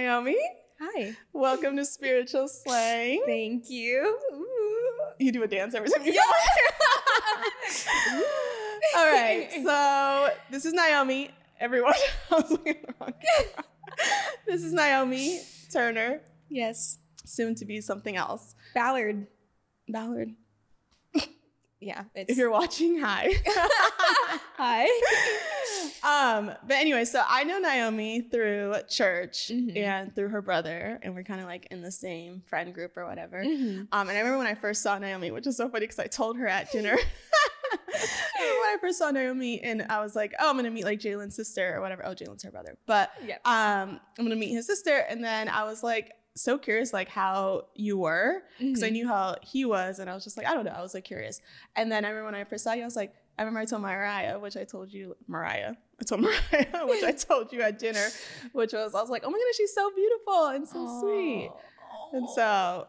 Naomi, Hi. welcome to Spiritual Slang. Thank you. You do a dance every time you come on. All right, so this is Naomi. Everyone, I was looking at the wrong camera. This is Naomi Turner, Yes. soon to be something else. Ballard. Ballard, Yeah. It's if you're watching, hi. Hi. um, but anyway, so I know Naomi through church Mhm. and through her brother, and we're kind of like in the same friend group or whatever. Mhm. Um, and I remember when I first saw Naomi, which is so funny because I told her at dinner. When I first saw Naomi, and I was like, "Oh, I'm gonna meet like Jalen's sister or whatever." Oh, Jalen's her brother, but Yep. um, I'm gonna meet his sister. And then I was like, so curious, like how you were, because I Mhm. knew how he was, and I was just like, I don't know, I was like curious. And then I remember when I first saw you, I was like, I remember I told Mariah, which I told you, Mariah, I told Mariah, which I told you at dinner, which was, I was like, oh my goodness, she's so beautiful and so sweet. And so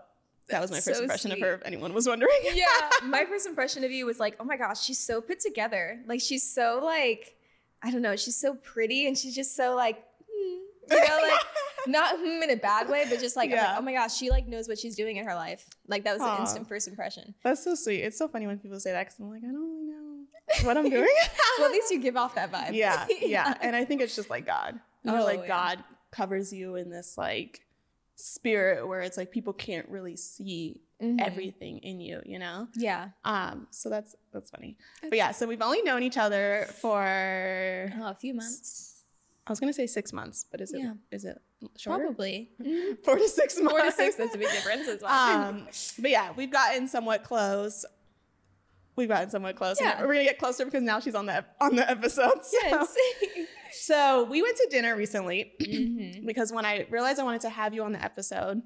that was my first so impression sweet. of her, if anyone was wondering. yeah. My first impression of you was like, oh my gosh, she's so put together. Like she's so like, I don't know, she's so pretty and she's just so like, you know, like not hmm in a bad way, but just like, I'm like, oh my gosh, she like knows what she's doing in her life. Like that was Aw. an instant first impression. That's so sweet. It's so funny when people say that because I'm like, I don't really know what I'm doing. well, at least you give off that vibe. yeah, yeah. And I think it's just like God. You know, Oh, like yeah. God covers you in this like spirit where it's like people can't really see Mhm. everything in you, you know? Yeah. Um, so that's that's funny. But yeah, so we've only known each other for Oh, a few months. I was gonna say six months, but is it Yeah. is it shorter? Probably. Four to six months. Four to six, that's a big difference as well. um, but yeah, we've gotten somewhat close. We've gotten somewhat close. Yeah. we're gonna get closer because now she's on the on the episode. So. yes. So we went to dinner recently Mhm. because when I realized I wanted to have you on the episode,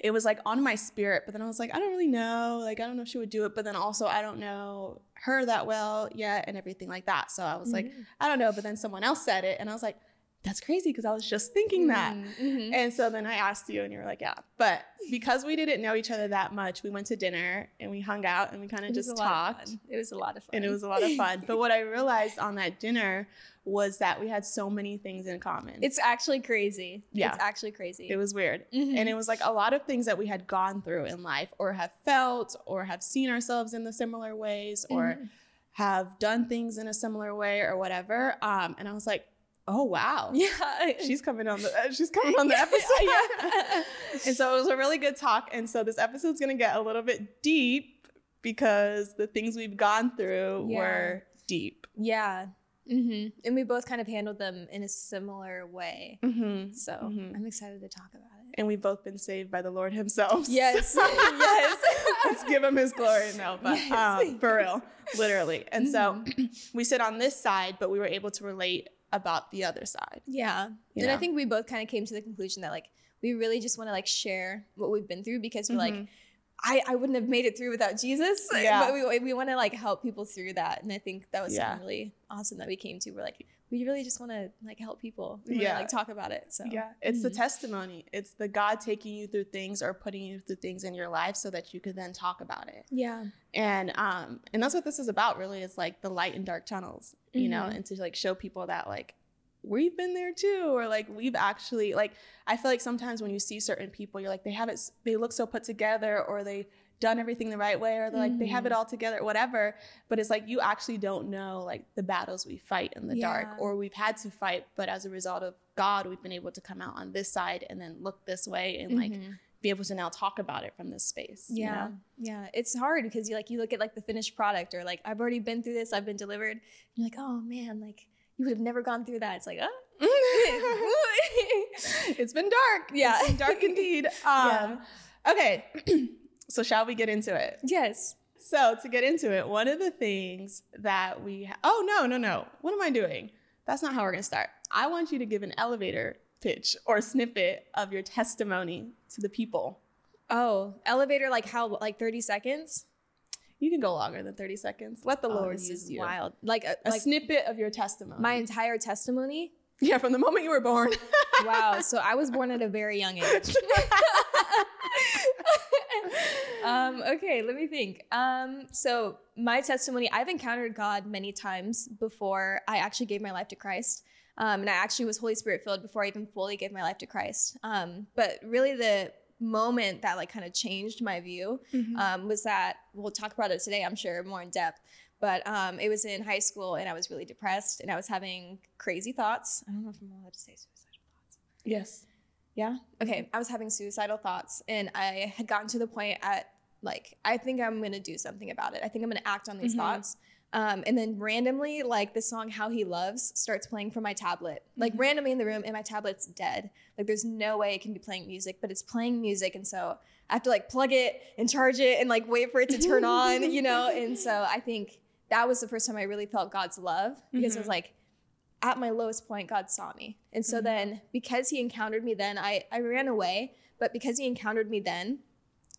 it was like on my spirit. But then I was like, I don't really know. Like, I don't know if she would do it. But then also, I don't know her that well yet and everything like that. So I was like, Mhm. I don't know. But then someone else said it. And I was like, that's crazy because I was just thinking that. Mhm. And so then I asked you, and you were like, yeah. But because we didn't know each other that much, we went to dinner and we hung out and we kind of just of talked. It was a lot of fun. And it was a lot of fun. but what I realized on that dinner was that we had so many things in common. It's actually crazy. Yeah. It's actually crazy. it was weird. Mhm. And it was like a lot of things that we had gone through in life or have felt or have seen ourselves in the similar ways or Mhm. have done things in a similar way or whatever. Um, and I was like, oh wow. yeah. She's coming on the uh, she's coming on the episode. Yeah. and so it was a really good talk. And so this episode's gonna get a little bit deep because the things we've gone through Yeah. were deep. yeah. hmm And we both kind of handled them in a similar way. Mm-hmm. So Mhm. I'm excited to talk about it. And we've both been saved by the Lord Himself. Yes. Yes. Let's give Him His glory. No, but Yes. um, for real, literally. And so we sit on this side, but we were able to relate about the other side. Yeah. You and I think we both kind of came to the conclusion that like we really just want to like share what we've been through because we're like Mhm. I, I wouldn't have made it through without Jesus. Yeah. But we, we want to like help people through that. And I think that was Yeah. something really awesome that we came to. We're like, we really just want to like help people. We Yeah. yeah. like talk about it. So Yeah, it's the Mhm. testimony. It's the God taking you through things or putting you through things in your life so that you could then talk about it. yeah. and um and that's what this is about really is like the light and dark tunnels you know Mhm. and to like show people that like we've been there too or like we've actually like i feel like sometimes when you see certain people you're like they have it they look so put together or they done everything the right way or they're like they have it Mhm. all together whatever but it's like you actually don't know like the battles we fight in the dark or we've had to fight but as a result of god we've been able to come out on this side and then look this way and like Mhm. be able to now talk about it from this space you yeah. know? Yeah. It's hard because you like, you look at like the finished product or like, I've already been through this, I've been delivered. And you're like, oh man, like you would have never gone through that. It's like, oh. it's been dark. Yeah. It's been dark indeed. Um, Okay. so shall we get into it? yes. So to get into it, one of the things that we ha- oh no no no what am I doing? That's not how we're gonna start. I want you to give an elevator pitch or snippet of your testimony to the people. Oh, elevator, like how, like 30 seconds? You can go longer than thirty seconds. Let the Oh, Lord this use is you. wild. Like, a, A like snippet of your testimony. my entire testimony. yeah, from the moment you were born. Wow. So I was born at a very young age. um, okay, let me think. Um, so my testimony, I've encountered God many times before I actually gave my life to Christ. Um, and I actually was Holy Spirit filled before I even fully gave my life to Christ. Um, but really, the moment that like kind of changed my view Mm-hmm. um, was that we'll talk about it today, I'm sure, more in depth. But um, it was in high school, and I was really depressed, and I was having crazy thoughts. I don't know if I'm allowed to say suicidal thoughts. yes. Yeah. Okay. I was having suicidal thoughts, and I had gotten to the point at like, I think I'm gonna do something about it. I think I'm gonna act on these Mhm. thoughts. Um, and then randomly, like the song "How He Loves" starts playing from my tablet, like Mhm. randomly in the room, and my tablet's dead. Like, there's no way it can be playing music, but it's playing music, and so I have to like plug it and charge it and like wait for it to turn on, you know. And so I think that was the first time I really felt God's love because it was Mhm. like at my lowest point, God saw me. And so Mhm. then because he encountered me then, I, I ran away. But because he encountered me then,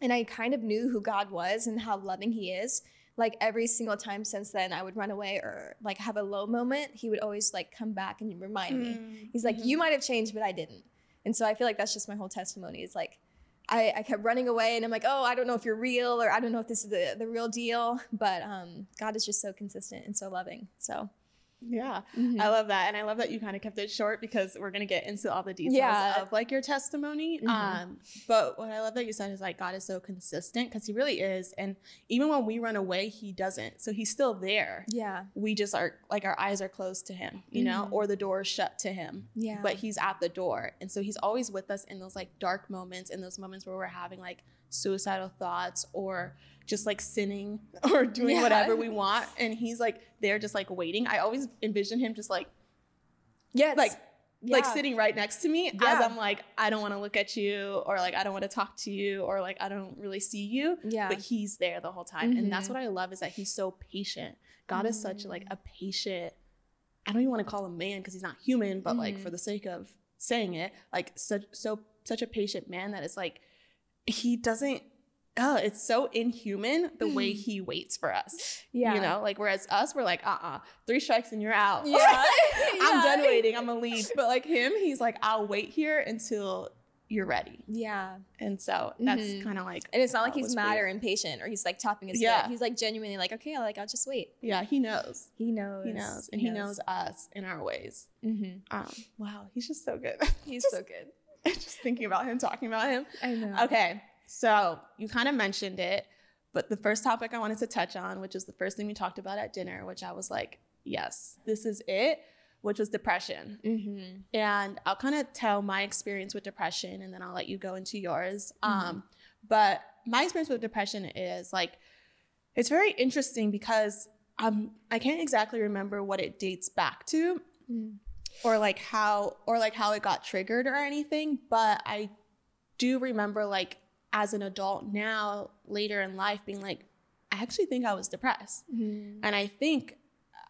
and I kind of knew who God was and how loving he is, like every single time since then, I would run away or like have a low moment, he would always like come back and remind me. Mm-hmm. He's like, You might have changed, but I didn't. And so I feel like that's just my whole testimony is like, I, I kept running away and I'm like, oh, I don't know if you're real or I don't know if this is the, the real deal. But um, God is just so consistent and so loving. So Yeah. mhm. I love that. And I love that you kind of kept it short because we're going to get into all the details Yeah. of like your testimony. Mhm. Um, but what I love that you said is like God is so consistent because he really is. And even when we run away, he doesn't. So he's still there. yeah. We just are like our eyes are closed to him, you know, Mhm. or the door is shut to him. Yeah. But he's at the door. And so he's always with us in those like dark moments, in those moments where we're having like suicidal thoughts or just like sinning or doing Yeah. whatever we want. And he's like there just like waiting. I always envision him just like Yes. like like sitting right next to me as I'm like, I don't want to look at you, or like I don't want to talk to you, or like I don't really see you. Yeah. But he's there the whole time. And that's Mhm. what I love is that he's so patient. God is such like Mm. a patient, I don't even want to call him man because he's not human, but like Mhm. for the sake of saying it, like such so such a patient man that it's like he doesn't oh, it's so inhuman the way he waits for us. yeah. You know, like whereas us, we're like, uh-uh, three strikes and you're out. Yeah. I'm Yeah. done waiting. I'm gonna leave. But like him, he's like, I'll wait here until you're ready. Yeah. And so that's Mhm. kind of like, And it's not like he's mad weird. or impatient or he's like tapping his Yeah. foot. He's like genuinely like, okay, I'll, like I'll just wait. yeah, he knows. He knows. He knows, and he knows us in our ways. Mm-hmm. Um, wow, he's just so good. He's Just- so good. just thinking about him, talking about him. I know. Okay, so you kind of mentioned it, but the first topic I wanted to touch on, which is the first thing we talked about at dinner, which I was like, yes, this is it, which was depression. Mm-hmm. and I'll kind of tell my experience with depression and then I'll let you go into yours. Mhm. Um, but my experience with depression is like, it's very interesting because um, I can't exactly remember what it dates back to Mm. or like how or like how it got triggered or anything, but I do remember like as an adult now later in life being like, I actually think I was depressed. Mm-hmm. And I think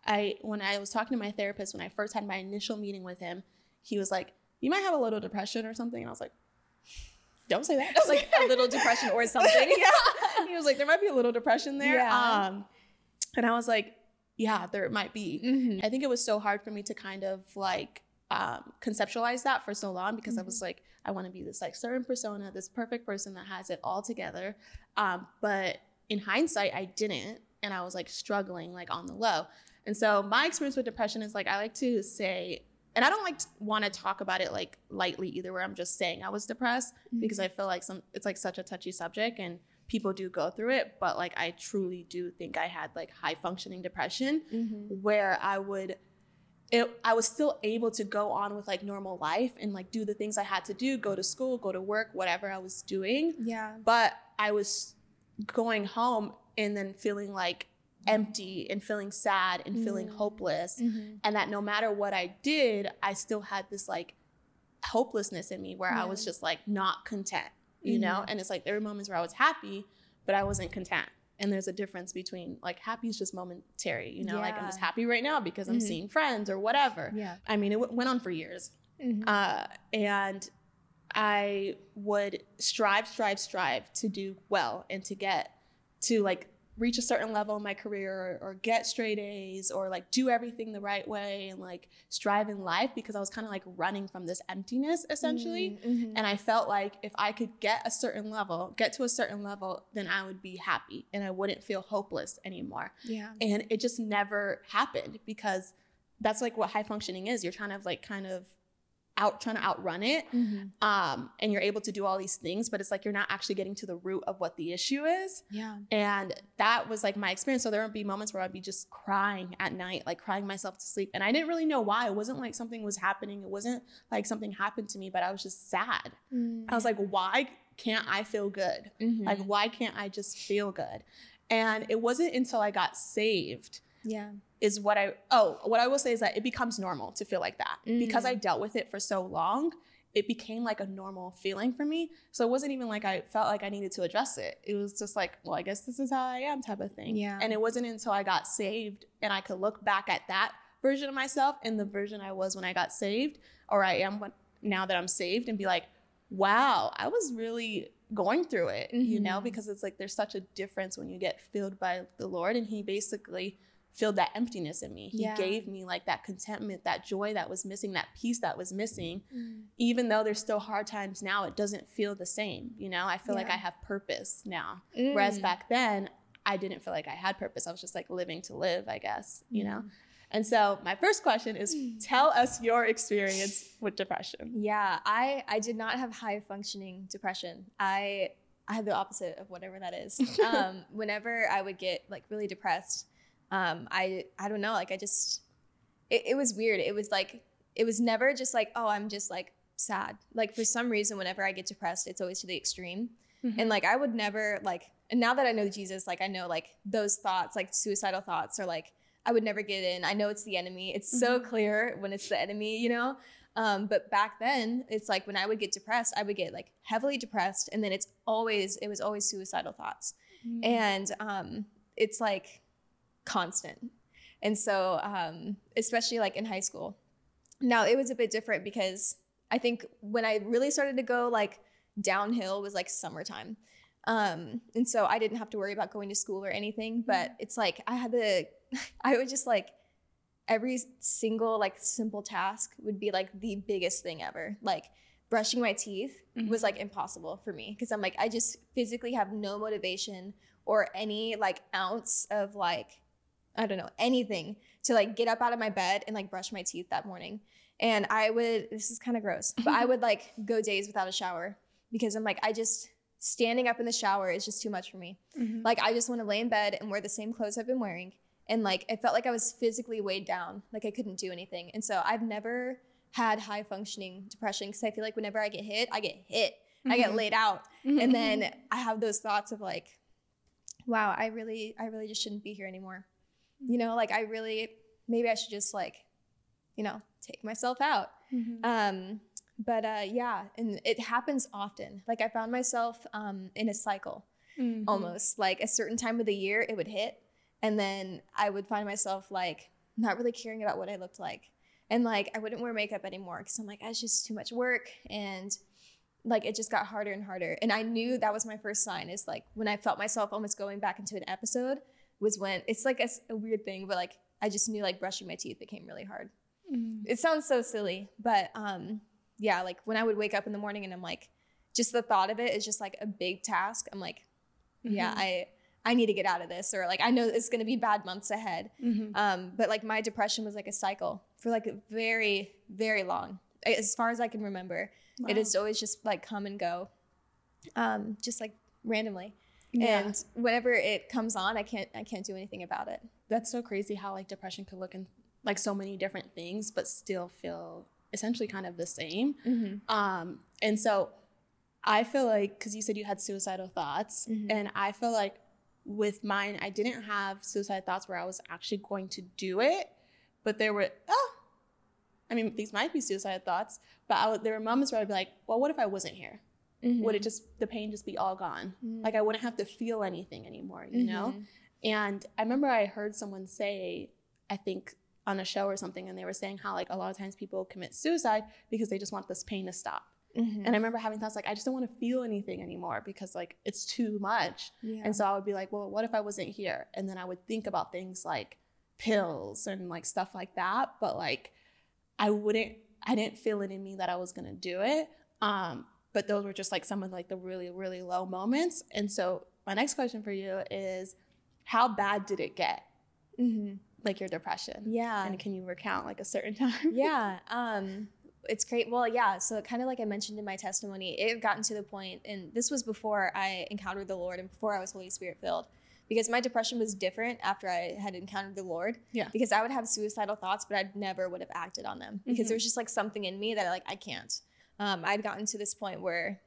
I when I was talking to my therapist when I first had my initial meeting with him, he was like, "You might have a little depression or something." And I was like, "Don't say that." like a little depression or something. yeah. He was like, "There might be a little depression there." Yeah. Um, and I was like, "Yeah, there might be." Mm-hmm. I think it was so hard for me to kind of like um, conceptualize that for so long because I was Mm-hmm. like, I want to be this like certain persona, this perfect person that has it all together. Um, but in hindsight, I didn't, and I was like struggling like on the low. And so my experience with depression is like I like to say, and I don't like want to talk about it like lightly either, where I'm just saying I was depressed because I feel like some it's like such a touchy subject and people do go through it, but like I truly do think I had like high functioning depression Mm-hmm. where I would it, I was still able to go on with like normal life and like do the things I had to do, go to school, go to work, whatever I was doing. Yeah. But I was going home and then feeling like empty and feeling sad and feeling Mm. hopeless. Mm-hmm. And that no matter what I did, I still had this like hopelessness in me where I was just like not content, you know? Mhm. And it's like there were moments where I was happy, but I wasn't content. And there's a difference between like happy is just momentary, you know, like I'm just happy right now because I'm Mhm. seeing friends or whatever. Yeah. I mean, it w- went on for years. Mm-hmm. Uh, and I would strive, strive, strive to do well and to get to like reach a certain level in my career or, or get straight A's or like do everything the right way and like strive in life because I was kind of like running from this emptiness essentially. Mm-hmm. And I felt like if I could get a certain level, get to a certain level, then I would be happy and I wouldn't feel hopeless anymore. yeah. And it just never happened because that's like what high functioning is. You're trying to like kind of out trying to outrun it Mhm. um and you're able to do all these things but it's like you're not actually getting to the root of what the issue is. Yeah. and that was like my experience. So there would be moments where i'd be just crying at night like crying myself to sleep. And i didn't really know why. It wasn't like something was happening. It wasn't like something happened to me but i was just sad. I was like why can't i feel good? Mhm. like why can't i just feel good? And it wasn't until i got saved yeah. is what I oh what I will say is that it becomes normal to feel like that because Mm. I dealt with it for so long. It became like a normal feeling for me. So it wasn't even like I felt like I needed to address it. It was just like, well, I guess this is how I am type of thing. Yeah. And it wasn't until I got saved and I could look back at that version of myself and the version I was when I got saved, or I am when, now that I'm saved, and be like, wow, I was really going through it, you know, Mhm. because it's like there's such a difference when you get filled by the Lord, and He basically filled that emptiness in me. He Yeah. gave me like that contentment, that joy that was missing, that peace that was missing. Mm. Even though there's still hard times now, it doesn't feel the same. You know, I feel like I have purpose now. Whereas Mm. back then, I didn't feel like I had purpose. I was just like living to live, I guess, you know? Mm. And so my first question is Mm. tell us your experience with depression. Yeah, I I did not have high functioning depression. I I had the opposite of whatever that is. Um, whenever I would get like really depressed, um, I I don't know, like I just it, it was weird. It was like it was never just like oh I'm just like sad. Like for some reason, whenever I get depressed, it's always to the extreme. And like I would never like and now that I know Jesus, like I know like those thoughts, like suicidal thoughts are like I would never get in. I know it's the enemy. It's so Mhm. clear when it's the enemy, you know? Um, but back then, it's like when I would get depressed, I would get like heavily depressed, and then it's always it was always suicidal thoughts, Mm-hmm. and um, it's like constant. And so, um, especially like in high school, now it was a bit different because I think when I really started to go like downhill was like summertime. Um, and so I didn't have to worry about going to school or anything, but it's like I had the, I would just like every single like simple task would be like the biggest thing ever. Like brushing my teeth was like impossible for me because I'm like, I just physically have no motivation or any like ounce of like, I don't know, anything to like get up out of my bed and like brush my teeth that morning. And I would, this is kind of gross, but I would like go days without a shower because I'm like, I just, standing up in the shower is just too much for me. Mhm. Like, I just want to lay in bed and wear the same clothes I've been wearing. And like, I felt like I was physically weighed down, like I couldn't do anything. And so I've never had high functioning depression because I feel like whenever I get hit, I get hit, I get Mhm. laid out. And then I have those thoughts of like, wow, I really, I really just shouldn't be here anymore. You know, like I really, maybe I should just like, you know, take myself out. Mhm. Um, but uh, yeah, and it happens often. Like I found myself um, in a cycle Mhm. almost. Like a certain time of the year, it would hit, and then I would find myself like not really caring about what I looked like, and like I wouldn't wear makeup anymore because I'm like, "Ah, it's just too much work, and like it just got harder and harder. And I knew that was my first sign. Is like when I felt myself almost going back into an episode was when it's like a weird thing, but like I just knew like brushing my teeth became really hard Mhm. it sounds so silly, but um, yeah, like when I would wake up in the morning and I'm like, just the thought of it is just like a big task. I'm like, yeah, Mhm. I I need to get out of this, or like I know it's gonna be bad months ahead. Mhm. Um, but like my depression was like a cycle for like very very long, as far as I can remember. It Wow. has always just like come and go, um, just like randomly. Yeah. And whenever it comes on, I can't I can't do anything about it. that's so crazy how like depression could look in like so many different things but still feel essentially kind of the same um and so i feel like because you said you had suicidal thoughts Mhm. and i feel like with mine i didn't have suicide thoughts where i was actually going to do it but there were oh i mean these might be suicide thoughts but I there were moments where i'd be like well what if i wasn't here would it just the pain just be all gone Mhm. like i wouldn't have to feel anything anymore you know Mhm. and I remember I heard someone say, I think on a show or something, and they were saying how like a lot of times people commit suicide because they just want this pain to stop. Mhm. And I remember having thoughts like, I just don't want to feel anything anymore because like it's too much. yeah. And so I would be like, well, what if I wasn't here? And then I would think about things like pills and like stuff like that. But like I wouldn't, I didn't feel it in me that I was gonna do it. Um, but those were just like some of like the really, really low moments. And so my next question for you is how bad did it get? hmm like your depression? Yeah. And can you recount like a certain time? yeah. Um, it's great. Well, yeah. So kind of like I mentioned in my testimony, it had gotten to the point, and this was before I encountered the Lord and before I was Holy Spirit filled, because my depression was different after I had encountered the Lord. Yeah. Because I would have suicidal thoughts, but I never would have acted on them because Mhm. there was just like something in me that like I can't. Um, I'd gotten to this point where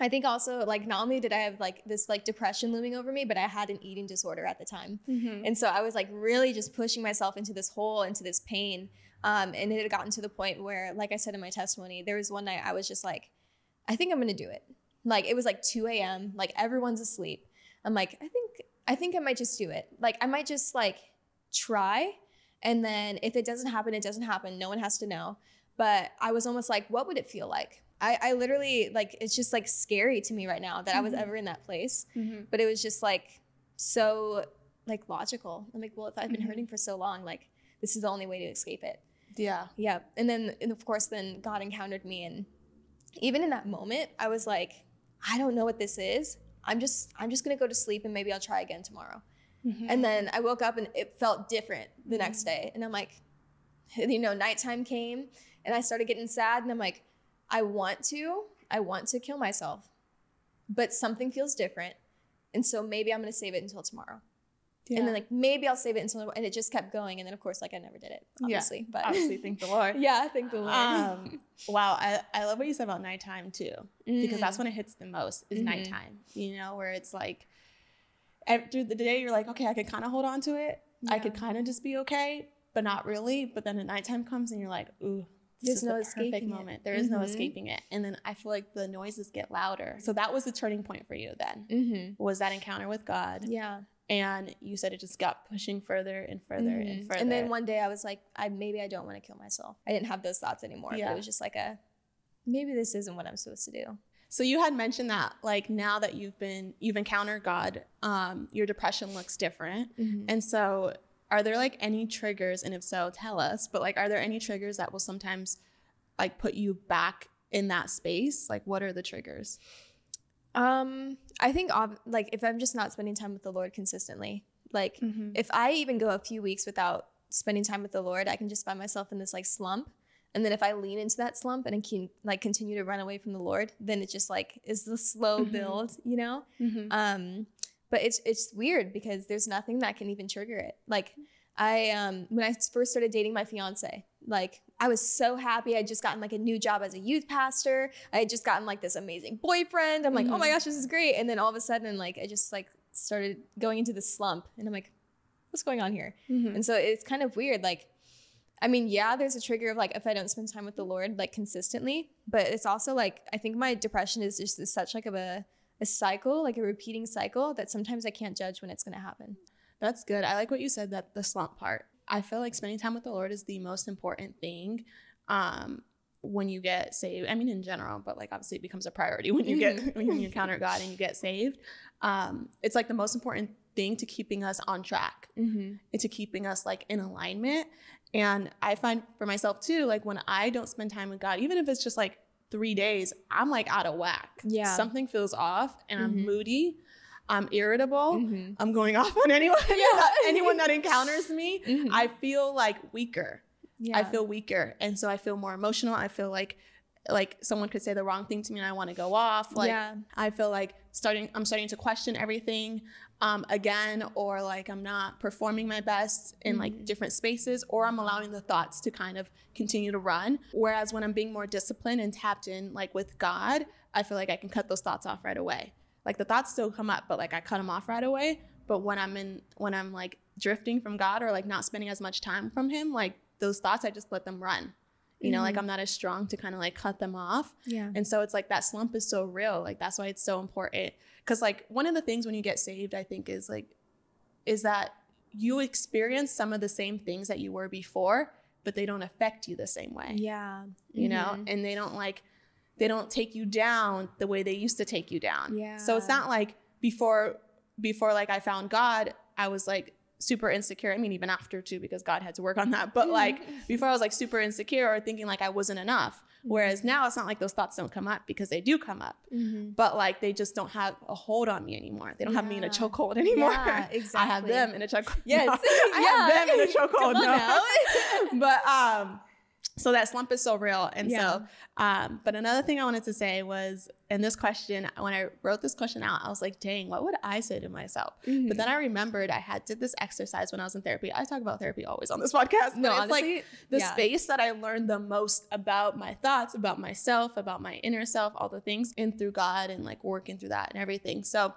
I think also like not only did I have like this like depression looming over me, but I had an eating disorder at the time. Mm-hmm. And so I was like really just pushing myself into this hole, into this pain. Um, and it had gotten to the point where, like I said in my testimony, there was one night I was just like, I think I'm gonna do it. Like it was like 2 a.m. Like everyone's asleep. I'm like, I think I think I might just do it. Like I might just like try. And then if it doesn't happen, it doesn't happen. No one has to know. But I was almost like, what would it feel like? I, I literally like it's just like scary to me right now that I was Mhm. ever in that place Mm-hmm. but it was just like so like logical. I'm like, well, if I've been Mhm. hurting for so long, like this is the only way to escape it. Yeah. Yeah. And then and of course then God encountered me and even in that moment, I was like, I don't know what this is. I'm just I'm just gonna go to sleep and maybe I'll try again tomorrow. Mm-hmm. And then I woke up and it felt different the next day. And I'm like, you know, nighttime came and I started getting sad and I'm like, I want to, I want to kill myself, but something feels different. And so maybe I'm gonna save it until tomorrow. And then like maybe I'll save it until and it just kept going. And then of course like I never did it, Yeah. obviously. But obviously thank the Lord. yeah, thank the Lord. Um, wow, I, I love what you said about nighttime too, because Mm. that's when it hits the most is Mhm. nighttime. You know, where it's like after the day you're like, okay, I could kind of hold on to it. I could kind of just be okay, but not really. But then the nighttime comes and you're like, ooh. There's no the escaping it. moment. There is no Mhm. escaping it. And then I feel like the noises get louder. So that was the turning point for you then. Mm-hmm. Was that encounter with God. Yeah. And you said it just got pushing further and further Mhm. and further. And then one day I was like, I maybe I don't want to kill myself. I didn't have those thoughts anymore. But Yeah. it was just like a maybe this isn't what I'm supposed to do. So you had mentioned that like now that you've been you've encountered God, um, your depression looks different. And so are there like any triggers and if so tell us, but like are there any triggers that will sometimes like put you back in that space? Like what are the triggers? Um, I think like if I'm just not spending time with the Lord consistently, like if I even go a few weeks without spending time with the Lord, I can just find myself in this like slump. And then if I lean into that slump and I can like continue to run away from the Lord, then it just like is the slow Mhm. build, you know? Mm-hmm. Um, but it's it's weird because there's nothing that can even trigger it. Like I um when I first started dating my fiance, like I was so happy. I'd just gotten like a new job as a youth pastor. I had just gotten like this amazing boyfriend. I'm like, oh my Mhm. gosh, this is great. And then all of a sudden, like I just like started going into the slump, and I'm like, what's going on here? Mm-hmm. And so it's kind of weird. Like, I mean, yeah, there's a trigger of like if I don't spend time with the Lord like consistently, but it's also like I think my depression is just is such like of a a cycle, like a repeating cycle that sometimes I can't judge when it's going to happen. That's good. I like what you said that the slump part. I feel like spending time with the Lord is the most important thing um, when you get saved. I mean, in general, but like obviously it becomes a priority when you get when you encounter God and you get saved. Um, it's like the most important thing to keeping us on track Mm-hmm. and to keeping us like in alignment. And I find for myself too, like when I don't spend time with God, even if it's just like three days, I'm like out of whack. Yeah. something feels off, and I'm Mhm. moody. I'm irritable. Mm-hmm. I'm going off on anyone. Yeah. anyone that encounters me, Mhm. I feel like weaker. Yeah. I feel weaker, and so I feel more emotional. I feel like like someone could say the wrong thing to me, and I want to go off. Like yeah. I feel like starting. I'm starting to question everything um, again, or like I'm not performing my best in like Mhm. different spaces, or I'm allowing the thoughts to kind of continue to run. Whereas when I'm being more disciplined and tapped in, like with God, I feel like I can cut those thoughts off right away. Like the thoughts still come up, but like I cut them off right away. But when I'm in, when I'm like drifting from God or like not spending as much time from Him, like those thoughts, I just let them run. You know, like Mhm. I'm not as strong to kind of like cut them off. Yeah. And so it's like that slump is so real. Like that's why it's so important. Cause like one of the things when you get saved, I think is like, is that you experience some of the same things that you were before, but they don't affect you the same way. Yeah. You know, Mhm. and they don't like, they don't take you down the way they used to take you down. Yeah. So it's not like before, before like I found God, I was like super insecure. I mean, even after too, because God had to work on that. But like before I was like super insecure or thinking like I wasn't enough. Whereas now it's not like those thoughts don't come up because they do come up, Mhm. but like they just don't have a hold on me anymore. They don't have me in a chokehold anymore. Yeah, exactly. I have them in a chokehold. Yes. No, I have them in a chokehold. No. but um, so that slump is so real, and Yeah. so um, but another thing I wanted to say was, in this question, when I wrote this question out, I was like, dang, what would I say to myself? Mm-hmm. But then I remembered I had did this exercise when I was in therapy. I talk about therapy always on this podcast. no, but it's like the yeah. space that I learned the most about my thoughts, about myself, about my inner self, all the things in through God and like working through that and everything. So,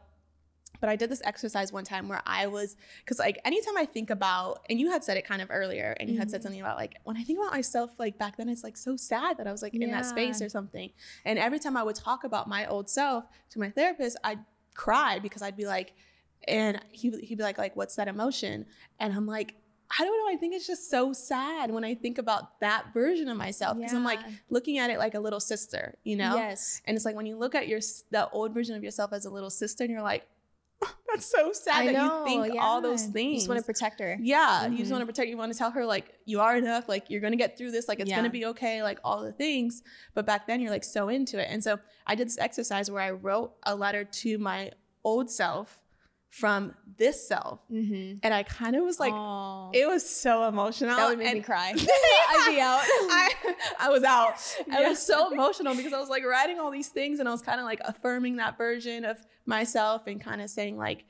but I did this exercise one time where I was, because like anytime I think about, and you had said it kind of earlier, and you had said Mhm. something about like when I think about myself, like back then, it's like so sad that I was like in that space or something. And every time I would talk about my old self to my therapist, I'd cry because I'd be like, and he, he'd be like, like, what's that emotion? And I'm like, I don't know. I think it's just so sad when I think about that version of myself because I'm like looking at it like a little sister, you know? Yes. And it's like when you look at your the old version of yourself as a little sister, and you're like, that's so sad I that know, you think all those things. You just want to protect her. yeah, you just Mhm. want to protect. You want to tell her like you are enough. Like you're gonna get through this. Like it's Yeah. gonna be okay. Like all the things. But back then you're like so into it. And so I did this exercise where I wrote a letter to my old self from this self, Mm-hmm. and I kind of was like, Aw. it was so emotional. that would make and me cry. I'd be out. I, I was out. I was so emotional because I was like writing all these things and I was kind of like affirming that version of myself and kind of saying like,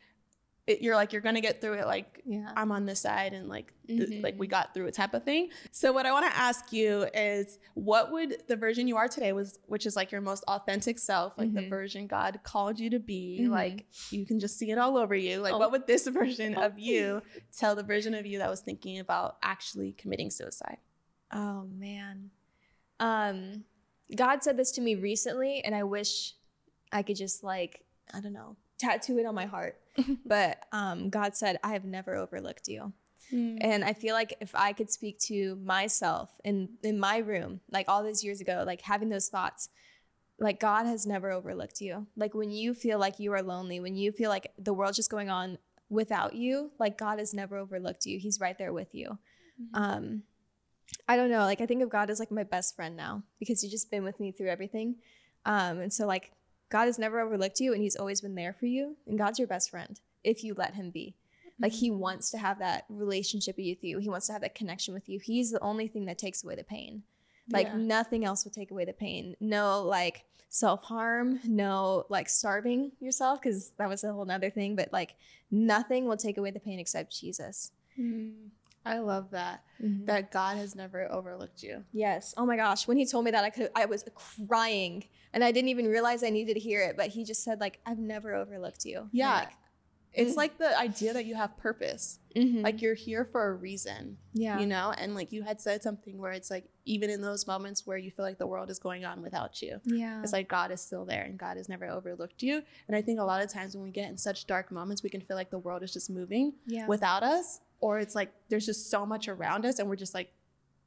it, you're like you're gonna get through it. Like yeah. I'm on this side and like th- Mhm. like we got through it type of thing. So what I want to ask you is, what would the version you are today was, which is like your most authentic self, like the Mhm. version God called you to be, Mhm. like you can just see it all over you. Like Oh. what would this version Oh. of you tell the version of you that was thinking about actually committing suicide? Oh man. Um God said this to me recently and I wish I could just like, I don't know, tattoo it on my heart. but um God said, I have never overlooked you. And I feel like if I could speak to myself in in my room, like all those years ago, like having those thoughts, like God has never overlooked you. Like when you feel like you are lonely, when you feel like the world's just going on without you, like God has never overlooked you. He's right there with you. Um I don't know, like I think of God as like my best friend now because he's just been with me through everything. Um and so like God has never overlooked you and he's always been there for you and God's your best friend if you let him be. Like he wants to have that relationship with you. He wants to have that connection with you. He's the only thing that takes away the pain. Like Yeah. nothing else will take away the pain. No like self-harm, no like starving yourself because that was a whole nother thing, but like nothing will take away the pain except Jesus. Mm, I love that. That God has never overlooked you. Yes. Oh my gosh. When he told me that, I could I was crying, and I didn't even realize I needed to hear it. But he just said like, "I've never overlooked you." Yeah. It's Mm. like the idea that you have purpose. Like, mhm. Like you're here for a reason, yeah, you know? And like you had said something where it's like, even in those moments where you feel like the world is going on without you, yeah, it's like God is still there and God has never overlooked you. And I think a lot of times when we get in such dark moments, we can feel like the world is just moving yeah. without us, or it's like there's just so much around us and we're just like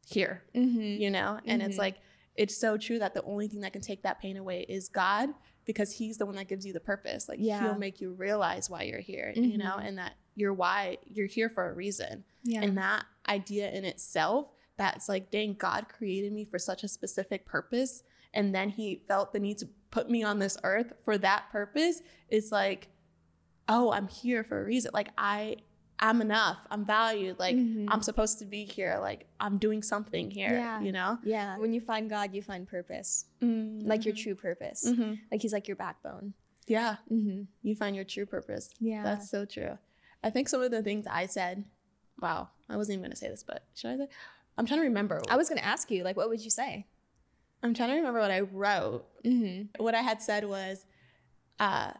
here, Mhm. you know? And it's Mhm. like, it's so true that the only thing that can take that pain away is God because he's the one that gives you the purpose. Like Yeah. he'll make you realize why you're here, you know, Mhm. and that you're why you're here for a reason. yeah, And that idea in itself, that's like, dang, God created me for such a specific purpose. And then he felt the need to put me on this earth for that purpose. It's like, oh, I'm here for a reason. Like I I'm enough. I'm valued. Like Mhm. I'm supposed to be here. Like I'm doing something here. Yeah. You know? yeah. When you find God, you find purpose, like your true purpose. hmm Like He's like your backbone. Yeah. Mm-hmm. You find your true purpose. Yeah, That's so true. I think some of the things I said, wow, I wasn't even gonna say this, but should I say? I'm trying to remember. I was gonna ask you, like, what would you say? I'm trying to remember what I wrote. Mm-hmm. What I had said was, uh,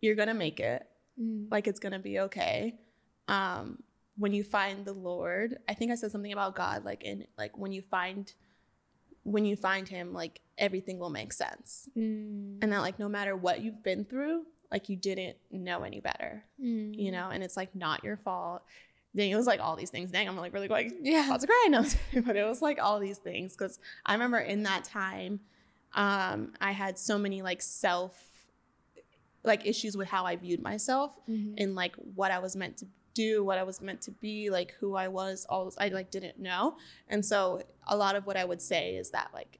you're gonna make it. Mm-hmm. Like it's gonna be okay. Um, when you find the Lord, I think I said something about God, like in like when you find when you find him, like everything will make sense. Mm-hmm. And that like no matter what you've been through, like you didn't know any better. you know, and it's like not your fault. Then it was like all these things. Dang, I'm like really like Yeah. about to cry now, but it was like all these things because I remember in that time, um, I had so many like self, like issues with how I viewed myself Mhm. and like what I was meant to do, what I was meant to be, like who I was. All this, I like didn't know, and so a lot of what I would say is that like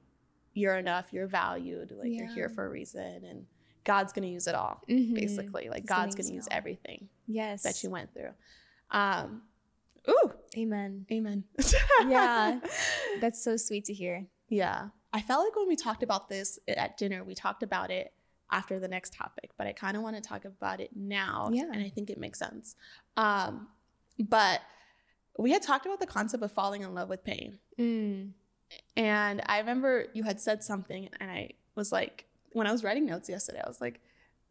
you're enough, you're valued, like you're here for a reason, and God's gonna use it all. Mhm. Basically, like He's God's gonna use all. everything Yes. that you went through. Um, ooh, Amen. amen. Yeah. That's so sweet to hear. Yeah. I felt like when we talked about this at dinner, we talked about it after the next topic, but I kind of want to talk about it now. Yeah. And I think it makes sense. Um, but we had talked about the concept of falling in love with pain. Mm. And I remember you had said something, and I was like, when I was writing notes yesterday, I was like,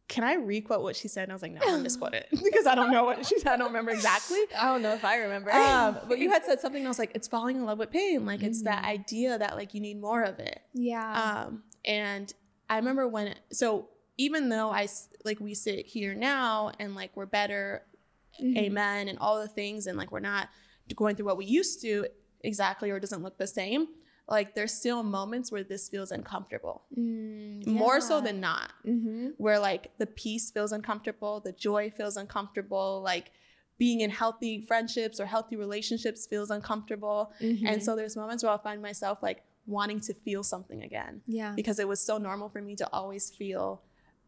can I requote what she said? And I was like, no, I'm gonna misquote it because I don't know what she said. I don't remember exactly. I don't know if I remember. Um, but you had said something, and I was like, it's falling in love with pain. Like it's that Mhm. idea that like you need more of it. yeah. Um, and I remember when, so even though I like we sit here now and like we're better, Mhm. amen, and all the things, and like we're not going through what we used to exactly, or doesn't look the same. Like there's still moments where this feels uncomfortable, Mm, more so than not. Mm-hmm. Where like the peace feels uncomfortable, the joy feels uncomfortable, like being in healthy friendships or healthy relationships feels uncomfortable. Mm-hmm. And so there's moments where I'll find myself like wanting to feel something again yeah. because it was so normal for me to always feel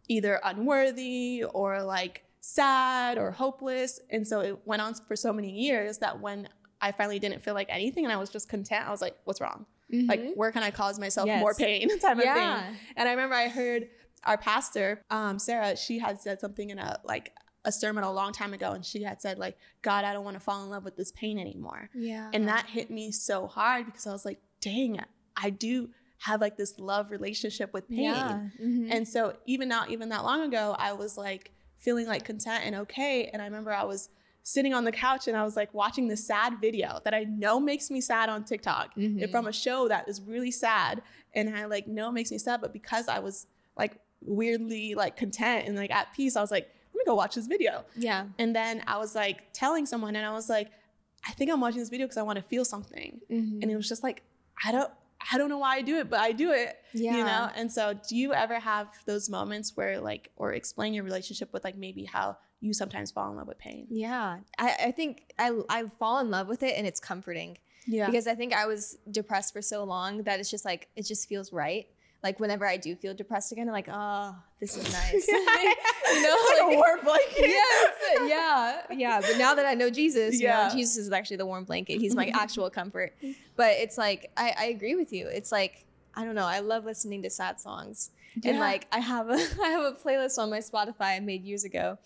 either unworthy or like sad or hopeless. And so it went on for so many years that when I finally didn't feel like anything and I was just content, I was like, what's wrong? Like, Mhm. where can I cause myself Yes. more pain type of thing? And I remember I heard our pastor, um, Sarah, she had said something in a like a sermon a long time ago, and she had said, like, God, I don't want to fall in love with this pain anymore. Yeah. And that hit me so hard because I was like, dang, I do have like this love relationship with pain. Yeah. Mhm. And so even not even that long ago, I was like feeling like content and okay. And I remember I was sitting on the couch and I was like watching this sad video that I know makes me sad on TikTok Mhm. from a show that is really sad. And I like know it makes me sad, but because I was like weirdly like content and like at peace, I was like, let me go watch this video. yeah. And then I was like telling someone and I was like, I think I'm watching this video because I want to feel something. Mhm. And it was just like, I don't I don't know why I do it, but I do it yeah. you know and so do you ever have those moments where like or explain your relationship with like maybe how you sometimes fall in love with pain Yeah. I, I think I, I fall in love with it and it's comforting yeah because I think I was depressed for so long that it's just like, it just feels right. Like whenever I do feel depressed again, I'm like, oh, this is nice. you know, it's like a warm blanket yes, yeah, yeah. But now that I know Jesus, Yeah. know, Jesus is actually the warm blanket. He's my actual comfort. Mm-hmm. But it's like I, I agree with you. It's like I don't know. I love listening to sad songs, and like I have a I have a playlist on my Spotify I made years ago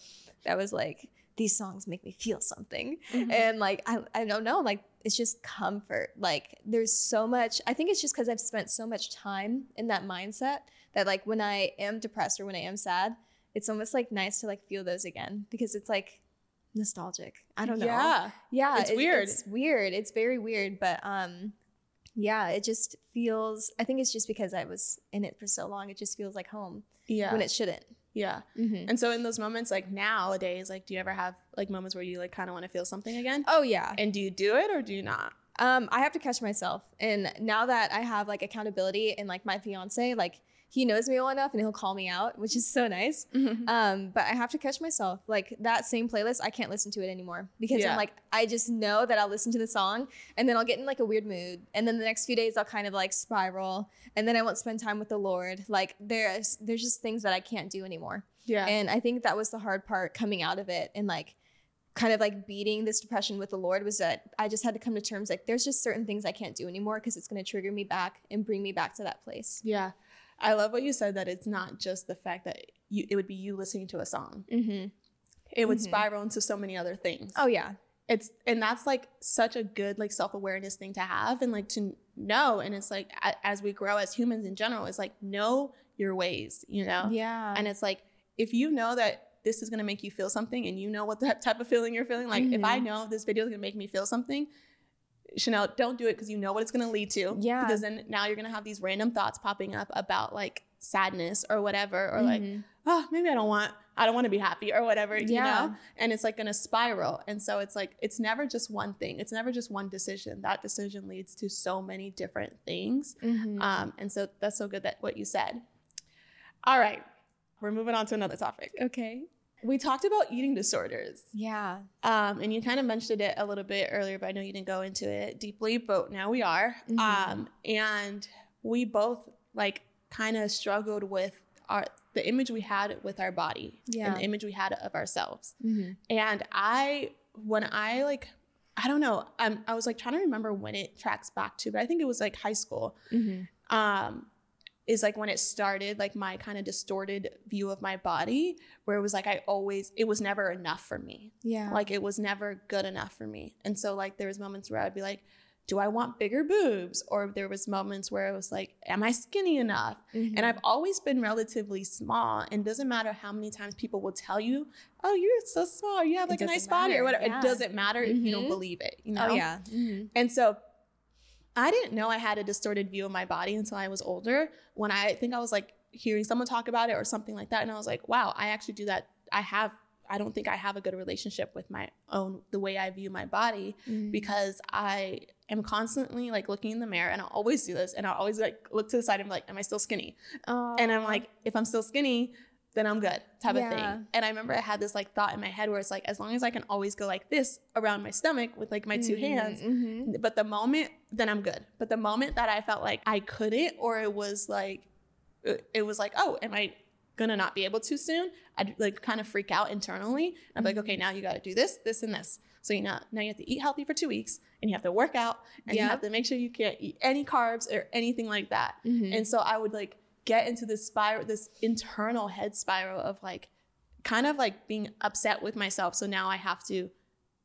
that was like these songs make me feel something, Mhm. and like I I don't know like it's just comfort. Like there's so much. I think it's just because I've spent so much time in that mindset that like when I am depressed or when I am sad, it's almost like nice to like feel those again because it's like nostalgic. I don't know. yeah Yeah, It's it- weird. It's weird. It's very weird, but um, yeah, it just feels. I think it's just because I was in it for so long. It just feels like home yeah when it shouldn't. Yeah Mm-hmm. and so in those moments like nowadays like do you ever have like moments where you like kind of want to feel something again Oh yeah. and do you do it or do you not Um, I have to catch myself, and now that I have like accountability and like my fiance, like he knows me well enough, and he'll call me out, which is so nice. Um, but I have to catch myself. Like that same playlist, I can't listen to it anymore because Yeah. I'm like, I just know that I'll listen to the song and then I'll get in like a weird mood. And then the next few days I'll kind of like spiral and then I won't spend time with the Lord. Like there's there's just things that I can't do anymore. yeah And I think that was the hard part coming out of it and like kind of like beating this depression with the Lord was that I just had to come to terms like there's just certain things I can't do anymore because it's going to trigger me back and bring me back to that place. yeah i love what you said that it's not just the fact that you it would be you listening to a song Mm-hmm. it would Mhm. spiral into so many other things Oh yeah. it's and that's like such a good like self-awareness thing to have and like to know and it's like a, as we grow as humans in general it's like know your ways you know Yeah. and it's like if you know that this is going to make you feel something and you know what that type of feeling you're feeling like if i Mhm. know this video is going to make me feel something chanel don't do it because you know what it's going to lead to Yeah. because then now you're going to have these random thoughts popping up about like sadness or whatever or like Mhm. oh maybe i don't want i don't want to be happy or whatever you Yeah. know and it's like going to spiral and so it's like it's never just one thing it's never just one decision that decision leads to so many different things Mhm. um, and so that's so good that what you said all right we're moving on to another topic okay. We talked about eating disorders Yeah. um, and you kind of mentioned it a little bit earlier but i know you didn't go into it deeply but now we are Mhm. um, and we both like kind of struggled with our the image we had with our body Yeah. and the image we had of ourselves. Mm-hmm. And I, when I like, I don't know, I'm, I was like trying to remember when it tracks back to, but I think it was like high school. Mm-hmm. Um, is like when it started, like my kind of distorted view of my body, where it was like I always, it was never enough for me. Yeah. Like it was never good enough for me. And so like there was moments where I'd be like, do I want bigger boobs? Or there was moments where I was like, am I skinny enough? Mhm. And I've always been relatively small. And doesn't matter how many times people will tell you, oh, you're so small, you have like a nice doesn't body or whatever. yeah. It doesn't matter if you don't Mhm. believe it, you know? Oh yeah. Mm-hmm. And so I didn't know I had a distorted view of my body until I was older. When I think I was like hearing someone talk about it or something like that. And I was like, wow, I actually do that. I have, I don't think I have a good relationship with my own, the way I view my body Mm-hmm. because I am constantly like looking in the mirror and I'll always do this. And I'll always like look to the side and be like, am I still skinny? And I'm like, if I'm still skinny, then I'm good type of thing. And I remember I had this like thought in my head where it's like, as long as I can always go like this around my stomach with like my two hands, Mm-hmm. but the moment then i'm good but the moment that i felt like i couldn't or it was like it was like oh am i gonna not be able to soon i'd like kind of freak out internally i'm like Mhm. okay now you got to do this this and this so you know now you have to eat healthy for two weeks and you have to work out and you have to make sure you can't eat any carbs or anything like that Mm-hmm. and so i would like get into this spiral this internal head spiral of like kind of like being upset with myself so now i have to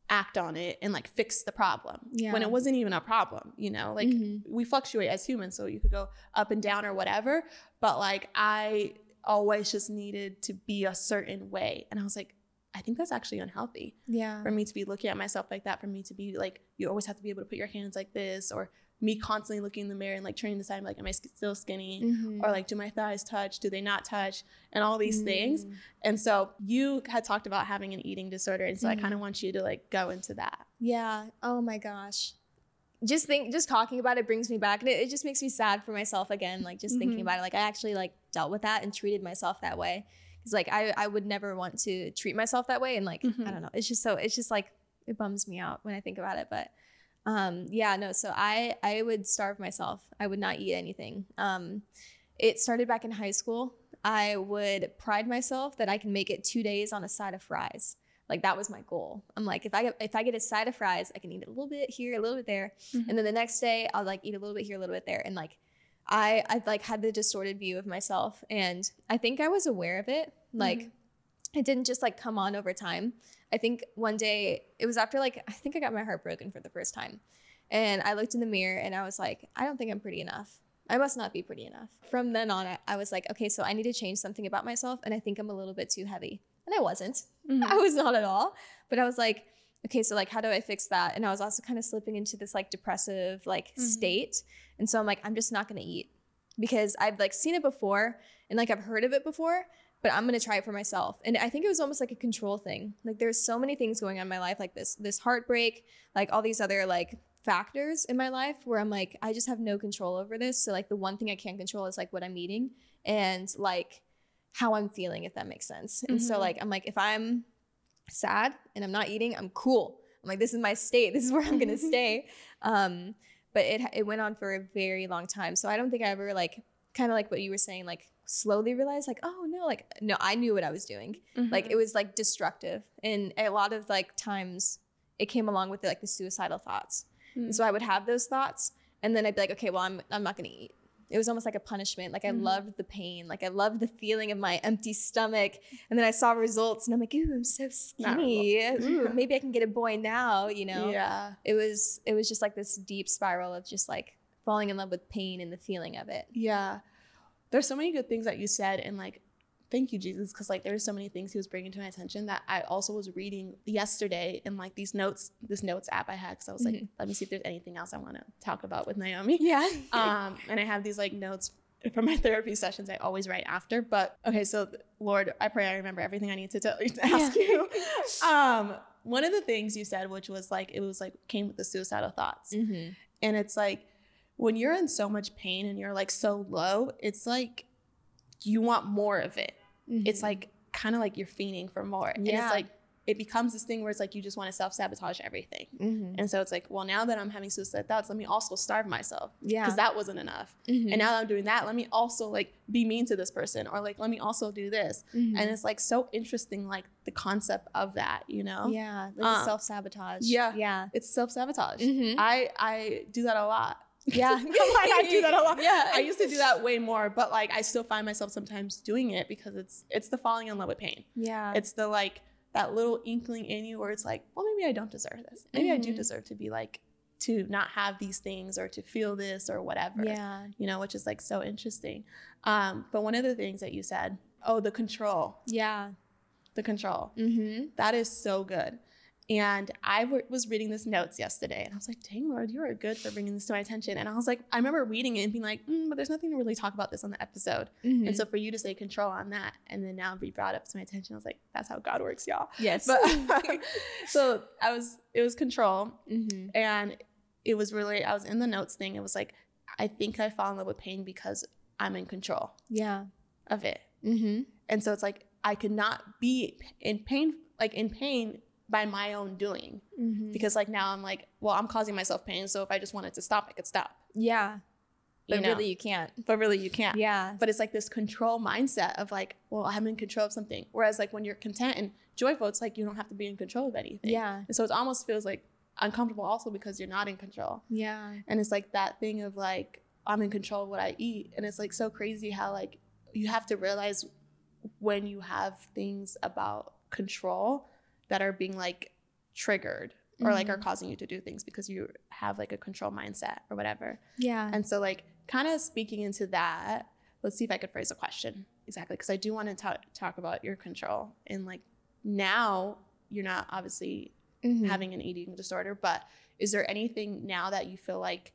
act on it and like fix the problem Yeah. when it wasn't even a problem you know like Mhm. we fluctuate as humans so you could go up and down or whatever but like i always just needed to be a certain way and i was like i think that's actually unhealthy yeah. for me to be looking at myself like that for me to be like you always have to be able to put your hands like this or me constantly looking in the mirror and like turning the side, like am i still skinny Mhm. or like do my thighs touch do they not touch and all these things Mm. and so you had talked about having an eating disorder and so i Mhm. kind of want you to like go into that Yeah. Oh my gosh. Just think, just talking about it brings me back, and it, it just makes me sad for myself again. Like just thinking Mhm. about it, like I actually like dealt with that and treated myself that way. Because like I, I would never want to treat myself that way, and like. I don't know, it's just so, it's just like it bums me out when I think about it. But um, yeah, no. So I, I would starve myself. I would not eat anything. Um, it started back in high school. I would pride myself that I can make it two days on a side of fries. Like that was my goal. I'm like, if I get if I get a side of fries, I can eat a little bit here, a little bit there, Mhm. and then the next day I'll like eat a little bit here, a little bit there, and like I I like had the distorted view of myself, and I think I was aware of it. Like Mhm. it didn't just like come on over time. I think one day it was after like I think I got my heart broken for the first time, and I looked in the mirror and I was like, I don't think I'm pretty enough. I must not be pretty enough. From then on, I, I was like, okay, so I need to change something about myself, and I think I'm a little bit too heavy, and I wasn't. Mhm. I was not at all. But I was like, okay, so like, how do I fix that? And I was also kind of slipping into this like depressive like Mhm. state. And so I'm like, I'm just not gonna eat because I've like seen it before and like I've heard of it before, but I'm gonna try it for myself. And I think it was almost like a control thing. Like there's so many things going on in my life, like this, this heartbreak, like all these other like factors in my life where I'm like, I just have no control over this. So like the one thing I can control is like what I'm eating and like how I'm feeling, if that makes sense. And so Mhm. like I'm like, if I'm sad and I'm not eating, I'm cool. I'm like, this is my state. This is where I'm gonna stay. Um, but it it went on for a very long time. So I don't think I ever like kind of like what you were saying, like slowly realized like, oh no, like no, I knew what I was doing. Like Mhm. it was like destructive. And a lot of like times it came along with like the suicidal thoughts. Mm. And so I would have those thoughts and then I'd be like, okay, well, I'm I'm not gonna eat. It was almost like a punishment. Like I Mhm. loved the pain. Like I loved the feeling of my empty stomach. And then I saw results and I'm like, ooh, I'm so skinny. Ooh, maybe I can get a boy now, you know? yeah It was it was just like this deep spiral of just like falling in love with pain and the feeling of it. Yeah. There's so many good things that you said and like thank you Jesus because like there's so many things he was bringing to my attention that I also was reading yesterday in like these notes this notes app I had cuz I was like Mhm. let me see if there's anything else I want to talk about with Naomi. Yeah. Um and I have these like notes from my therapy sessions I always write after but okay so Lord I pray I remember everything I need to tell you to ask Yeah. you. Um one of the things you said which was like it was like came with the suicidal thoughts. mm-hmm. And it's like when you're in so much pain and you're like so low, it's like you want more of it. It's like kind of like you're fiending for more. And it's like it becomes this thing where it's like you just want to self sabotage everything. Mhm. And so it's like, well, now that I'm having suicide thoughts, let me also starve myself Yeah. because that wasn't enough. Mhm. And now that I'm doing that, let me also like be mean to this person or like let me also do this. Mhm. And it's like so interesting, like the concept of that, you know? yeah, like Um, self sabotage. yeah. yeah, It's self sabotage. Mhm. I I do that a lot. Yeah. like, I do that a lot. Yeah, I used to do that way more, but like I still find myself sometimes doing it because it's it's the falling in love with pain. Yeah, It's the like that little inkling in you where it's like, well, maybe I don't deserve this. Maybe I do Mhm. deserve to be like to not have these things or to feel this or whatever. yeah, You know, which is like so interesting. Um, but one of the things that you said, oh, the control, yeah. the control. Mm-hmm. That is so good. And I w- was reading this notes yesterday, and I was like, "Dang, Lord, you are good for bringing this to my attention." And I was like, I remember reading it and being like, mm, "But there's nothing to really talk about this on the episode." Mm-hmm. And so for you to say control on that, and then now be brought up to my attention, I was like, "That's how God works, y'all." yes, But so I was, it was control, mm-hmm. and it was really, I was in the notes thing. It was like, I think I fall in love with pain because I'm in control yeah, of it. mm-hmm. And so it's like I could not be in pain, like in pain by my own doing, Mm-hmm. because like now I'm like, well, I'm causing myself pain. So if I just wanted to stop, I could stop. yeah, You but know? really you can't. but really you can't. Yeah, But it's like this control mindset of like, well, I'm in control of something. Whereas like when you're content and joyful, it's like you don't have to be in control of anything. yeah, And so it almost feels like uncomfortable also because you're not in control. yeah, And it's like that thing of like, I'm in control of what I eat. And it's like so crazy how like you have to realize when you have things about control that are being like triggered or like are Mhm. causing you to do things because you have like a control mindset or whatever. yeah. And so like kind of speaking into that, let's see if I could phrase a question exactly because I do want to talk talk about your control and like now you're not obviously Mhm. having an eating disorder, but is there anything now that you feel like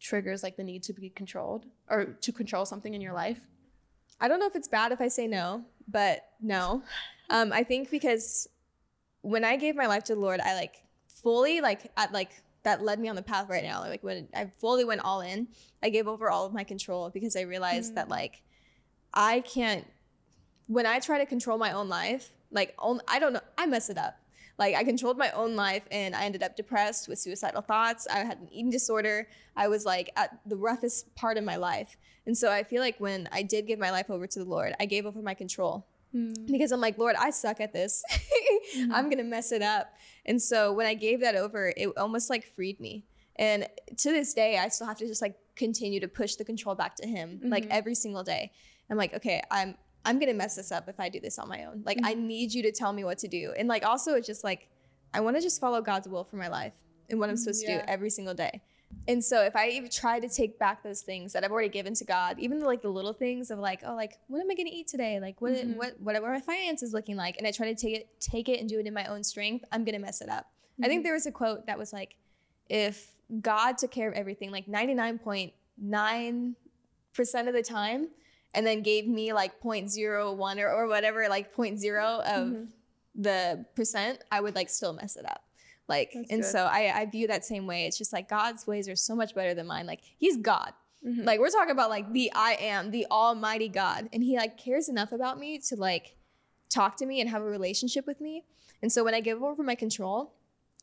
triggers like the need to be controlled or to control something in your life? I don't know if it's bad if I say no, but no. Um, I think because when I gave my life to the Lord, I like fully like at like that led me on the path right now. Like when I fully went all in, I gave over all of my control because I realized Mm. that like I can't. When I try to control my own life, like I don't know, I mess it up. Like I controlled my own life and I ended up depressed with suicidal thoughts. I had an eating disorder. I was like at the roughest part of my life. And so I feel like when I did give my life over to the Lord, I gave over my control Mm. because I'm like, Lord, I suck at this. I'm mm-hmm. going to mess it up. And so when I gave that over, it almost like freed me. And to this day, I still have to just like continue to push the control back to him like Mhm. every single day. I'm like, okay, I'm I'm going to mess this up if I do this on my own. Like I mm-hmm. need you to tell me what to do. And like also it's just like I want to just follow God's will for my life and what I'm supposed to do every single day. And so if I even try to take back those things that I've already given to God, even the, like the little things of like, oh, like what am I going to eat today? Like what, Mhm. what, what are my finances looking like? And I try to take it, take it and do it in my own strength. I'm going to mess it up. I think there was a quote that was like, if God took care of everything, like 99.9% of the time, and then gave me like 0.01 or, or whatever, like 0.0 of Mhm. the percent, I would like still mess it up. Like, That's and good. so I, I view that same way. It's just like God's ways are so much better than mine. Like, He's God. Mhm. Like, we're talking about like the I am, the Almighty God. And He like cares enough about me to like talk to me and have a relationship with me. And so when I give over my control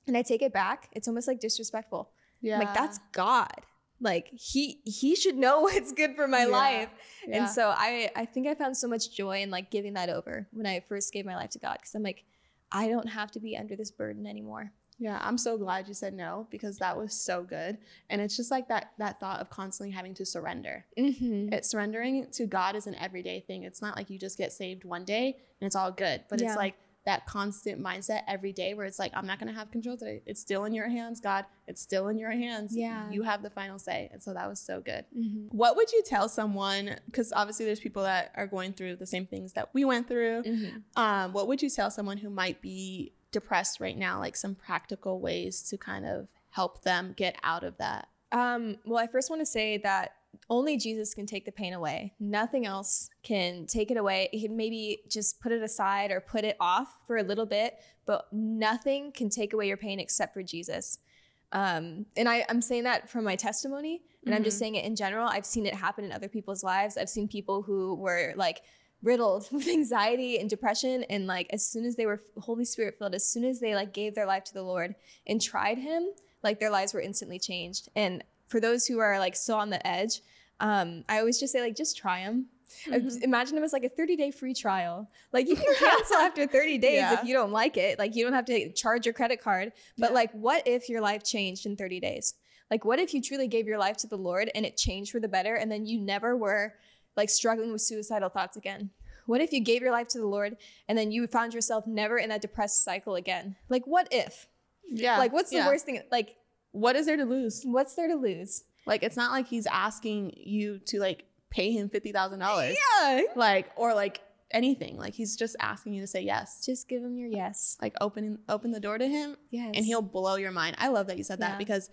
and I take it back, it's almost like disrespectful. yeah. I'm like, that's God. Like he he should know what's good for my Yeah. life. Yeah. And so I I think I found so much joy in like giving that over when I first gave my life to God because I'm like I don't have to be under this burden anymore. Yeah, I'm so glad you said no because that was so good. And it's just like that that thought of constantly having to surrender. Mm-hmm. It surrendering to God is an everyday thing. It's not like you just get saved one day and it's all good. But Yeah. it's like that constant mindset every day where it's like, I'm not gonna have control today. It's still in your hands, God. It's still in your hands. Yeah. You have the final say. And so that was so good. Mm-hmm. What would you tell someone? Because obviously there's people that are going through the same things that we went through. Mm-hmm. Um, what would you tell someone who might be depressed right now, like some practical ways to kind of help them get out of that? Um, well, I first want to say that only Jesus can take the pain away. Nothing else can take it away. He can maybe just put it aside or put it off for a little bit, but nothing can take away your pain except for Jesus. Um, and I, I'm saying that from my testimony, and I'm just Mhm. saying it in general. I've seen it happen in other people's lives. I've seen people who were like riddled with anxiety and depression. And like as soon as they were holy spirit filled as soon as they like gave their life to the lord and tried him like their lives were instantly changed. And for those who are like still on the edge um i always just say like just try him Mhm. imagine it was like a 30 day free trial. Like you can cancel after 30 days Yeah. if you don't like it. Like you don't have to charge your credit card. But Yeah. like what if your life changed in 30 days? Like what if you truly gave your life to the lord and it changed for the better and then you never were like struggling with suicidal thoughts again what if you gave your life to the lord and then you found yourself never in that depressed cycle again like what if Yeah. like what's the yeah. worst thing like What is there to lose? what's there to lose Like, it's not like he's asking you to like pay him fifty thousand dollars. yeah Like, or like anything. Like, he's just asking you to say yes. just give him your yes Like, open open the door to him, yes and he'll blow your mind. I love that you said that because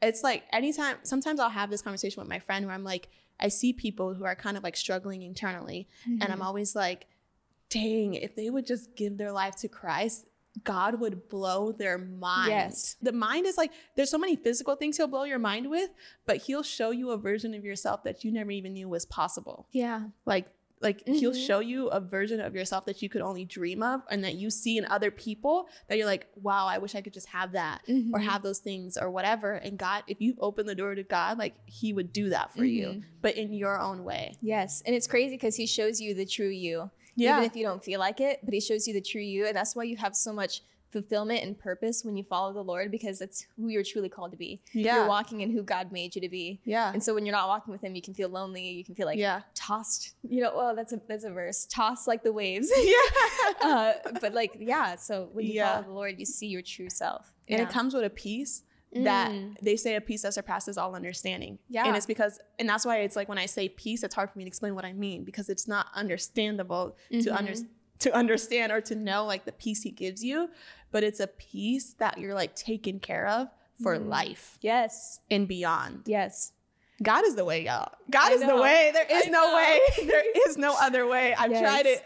it's like anytime. Sometimes I'll have this conversation with my friend where I'm like, I see people who are kind of like struggling internally, and Mm-hmm. I'm always like, dang, if they would just give their life to Christ, God would blow their mind. Yes. The mind is like, there's so many physical things he'll blow your mind with, but he'll show you a version of yourself that you never even knew was possible. yeah Like, like he'll Mhm. show you a version of yourself that you could only dream of and that you see in other people that you're like, wow, I wish I could just have that or Mhm. have those things or whatever. And God, if you open the door to God, like he would do that for you, Mhm. but in your own way. Yes, and it's crazy because he shows you the true you, Yeah. even if you don't feel like it. But he shows you the true you, and that's why you have so much fulfillment and purpose when you follow the Lord because that's who you're truly called to be. Yeah. You're walking in who God made you to be. yeah. And so when you're not walking with Him, you can feel lonely. You can feel like yeah. tossed. You know, well, that's a that's a verse. Tossed like the waves. yeah. uh, but like, yeah. So when you Yeah. follow the Lord, you see your true self. And Yeah. it comes with a peace that Mm. they say a peace that surpasses all understanding. Yeah. And it's because, and that's why it's like when I say peace, it's hard for me to explain what I mean because it's not understandable to under, Mhm. to understand or to know like the peace he gives you, but it's a peace that you're like taken care of for Mm. life Yes. and beyond. Yes. God is the way, y'all. God I is the way. There is I no know. way. There is no other way. I've Yes. tried it.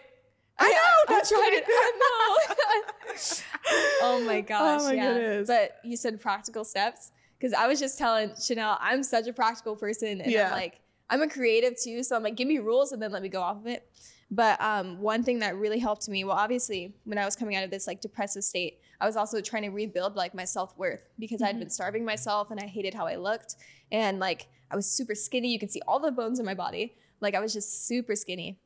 I I- know. I that's tried it. it. I know. oh my gosh. Oh my yeah. goodness. But you said practical steps because I was just telling Chanel, I'm such a practical person, and Yeah. I'm like, I'm a creative too, so I'm like, give me rules and then let me go off of it. But um, one thing that really helped me, well, obviously, when I was coming out of this like depressive state, I was also trying to rebuild like my self worth because I'd Mhm. been starving myself and I hated how I looked, and like I was super skinny. You can see all the bones in my body. Like I was just super skinny.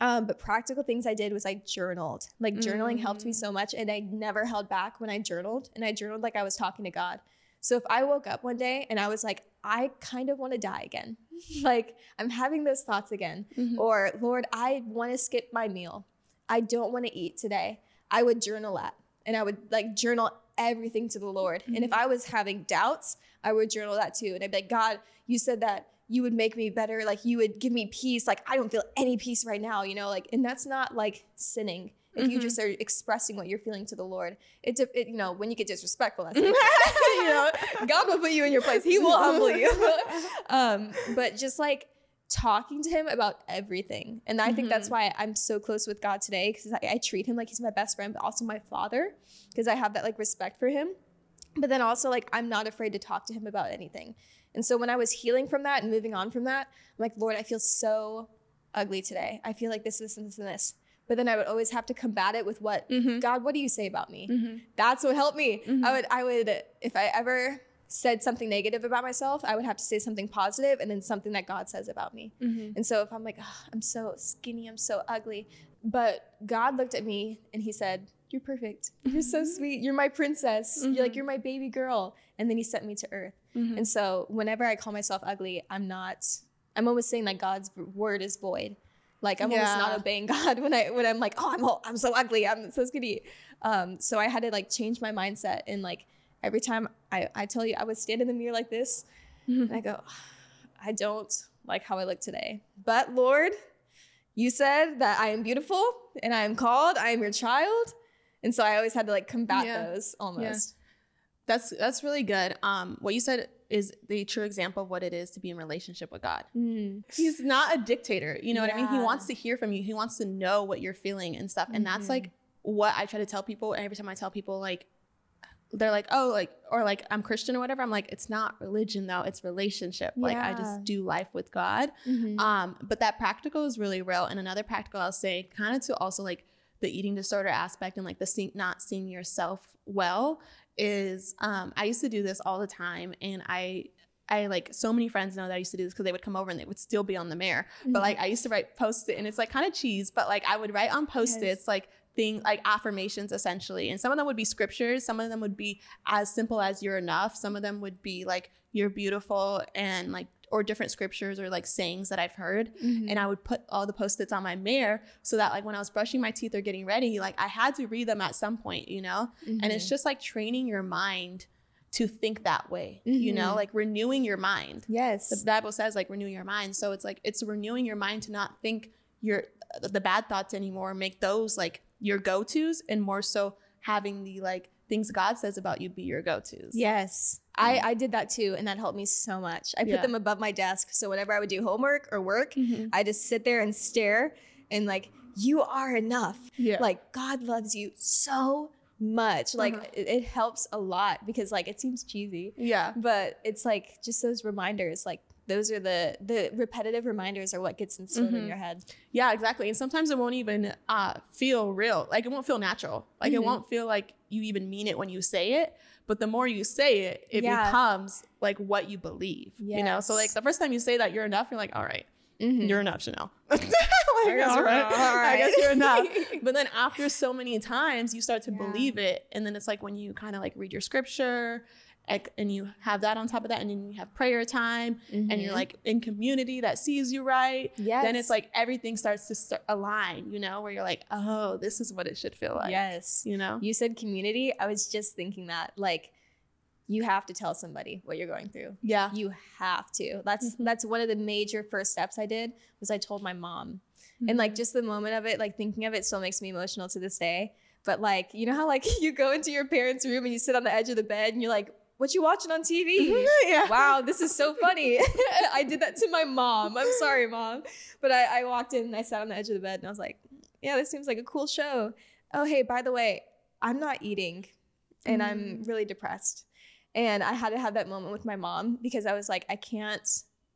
Um, but practical things I did was I journaled. Like journaling helped me Mm. so much, and I never held back when I journaled. And I journaled like I was talking to God. So if I woke up one day and I was like, I kind of want to die again, like I'm having those thoughts again, Mhm. or Lord, I want to skip my meal. I don't want to eat today. I would journal that, and I would like journal everything to the Lord. And if I was having doubts, I would journal that too. And I'd be like, God, you said that you would make me better. Like you would give me peace. Like I don't feel any peace right now, you know, like, and that's not like sinning. If you Mhm. just are expressing what you're feeling to the Lord, it, it you know, when you get disrespectful, that's you know, God will put you in your place. He will humble you. um, but just like talking to him about everything. And I think that's Mhm. why I'm so close with God today because I, I treat him like he's my best friend, but also my father because I have that like respect for him. But then also like I'm not afraid to talk to him about anything. And so when I was healing from that and moving on from that, I'm like, Lord, I feel so ugly today. I feel like this, this, and this, and this. But then I would always have to combat it with what Mhm. God, what do you say about me? Mhm. That's what helped me. Mhm. I would, I would, if I ever said something negative about myself, I would have to say something positive and then something that God says about me. Mhm. And so if I'm like, "Ugh, I'm so skinny, I'm so ugly, but God looked at me and He said, "You're perfect. You're so sweet. You're my princess. You're like Mhm. you're my baby girl." And then He sent me to Earth. Mhm. And so whenever I call myself ugly, I'm not. I'm always saying that God's word is void. Like I'm almost not obeying God when I when I'm like, oh, I'm all, I'm so ugly, I'm so skinny. Um, so I had to like change my mindset and like every time I I tell you I would stand in the mirror like this Mhm. and I go, I don't like how I look today, but Lord, you said that I am beautiful and I am called, I am your child, and so I always had to like combat Yeah. those almost. That's that's really good. Um, what you said is the true example of what it is to be in relationship with God. Mm. He's not a dictator. You know what I mean? He wants to hear from you. He wants to know what you're feeling and stuff. And that's like what I try to tell people. And every time I tell people, like, they're like, oh, like, or like I'm Christian or whatever. I'm like, it's not religion though, it's relationship. Like I just do life with God. Mhm. Um, but that practical is really real. And another practical I'll say, kind of to also like the eating disorder aspect and like the see- not seeing yourself well is um I used to do this all the time and I I like so many friends know that I used to do this because they would come over and they would still be on the mirror. But like I used to write post it and it's like kind of cheese, but like I would write on post-its Yes. like things like affirmations essentially. And some of them would be scriptures, some of them would be as simple as you're enough, some of them would be like you're beautiful and like or different scriptures or like sayings that I've heard Mhm. and I would put all the post-its on my mirror so that like when I was brushing my teeth or getting ready, like I had to read them at some point, you know? And it's Mhm. just like training your mind to think that way, you know, Mhm. like renewing your mind. yes. The Bible says like renew your mind. So it's like it's renewing your mind to not think your the bad thoughts anymore, make those like your go-tos and more so having the like things God says about you be your go-tos. Yes. I, I did that too, and that helped me so much. I put Yeah. them above my desk. So whenever I would do homework or work, Mhm. I just sit there and stare and like, you are enough. Yeah. Like God loves you so much. Like Uh-huh. it, it helps a lot because like it seems cheesy, yeah. but it's like just those reminders. Like those are the the repetitive reminders are what gets instilled in Mhm. your head. Yeah, exactly. And sometimes it won't even uh, feel real. Like it won't feel natural. Like it Mhm. won't feel like you even mean it when you say it. But the more you say it, it Yeah. becomes like what you believe. You know. So like the first time you say that you're enough, you're like, all right, Mhm. you're enough, Chanel. like, I guess all you're right, enough. All I guess you're enough. But then after so many times, you start to Yeah. believe it, and then it's like when you kind of like read your scripture. And you have that on top of that, and then you have prayer time, and you're Mhm. like in community that sees you right yes. then it's like everything starts to start align, you know, where you're like, oh, this is what it should feel like. yes. You know? You said community. I was just thinking that like you have to tell somebody what you're going through. Yeah. You have to. That's Mhm. that's one of the major first steps I did was I told my mom. And Mm-hmm. like just the moment of it, like thinking of it still makes me emotional to this day. But like, you know how like you go into your parents' room and you sit on the edge of the bed and you're like, what you watching on TV? yeah. wow, this is so funny. I did that to my mom. I'm sorry, mom. But I, I walked in and I sat on the edge of the bed and I was like, yeah, this seems like a cool show. Oh, hey, by the way, I'm not eating and I'm really depressed. And I had to have that moment with my mom because I was like, I can't.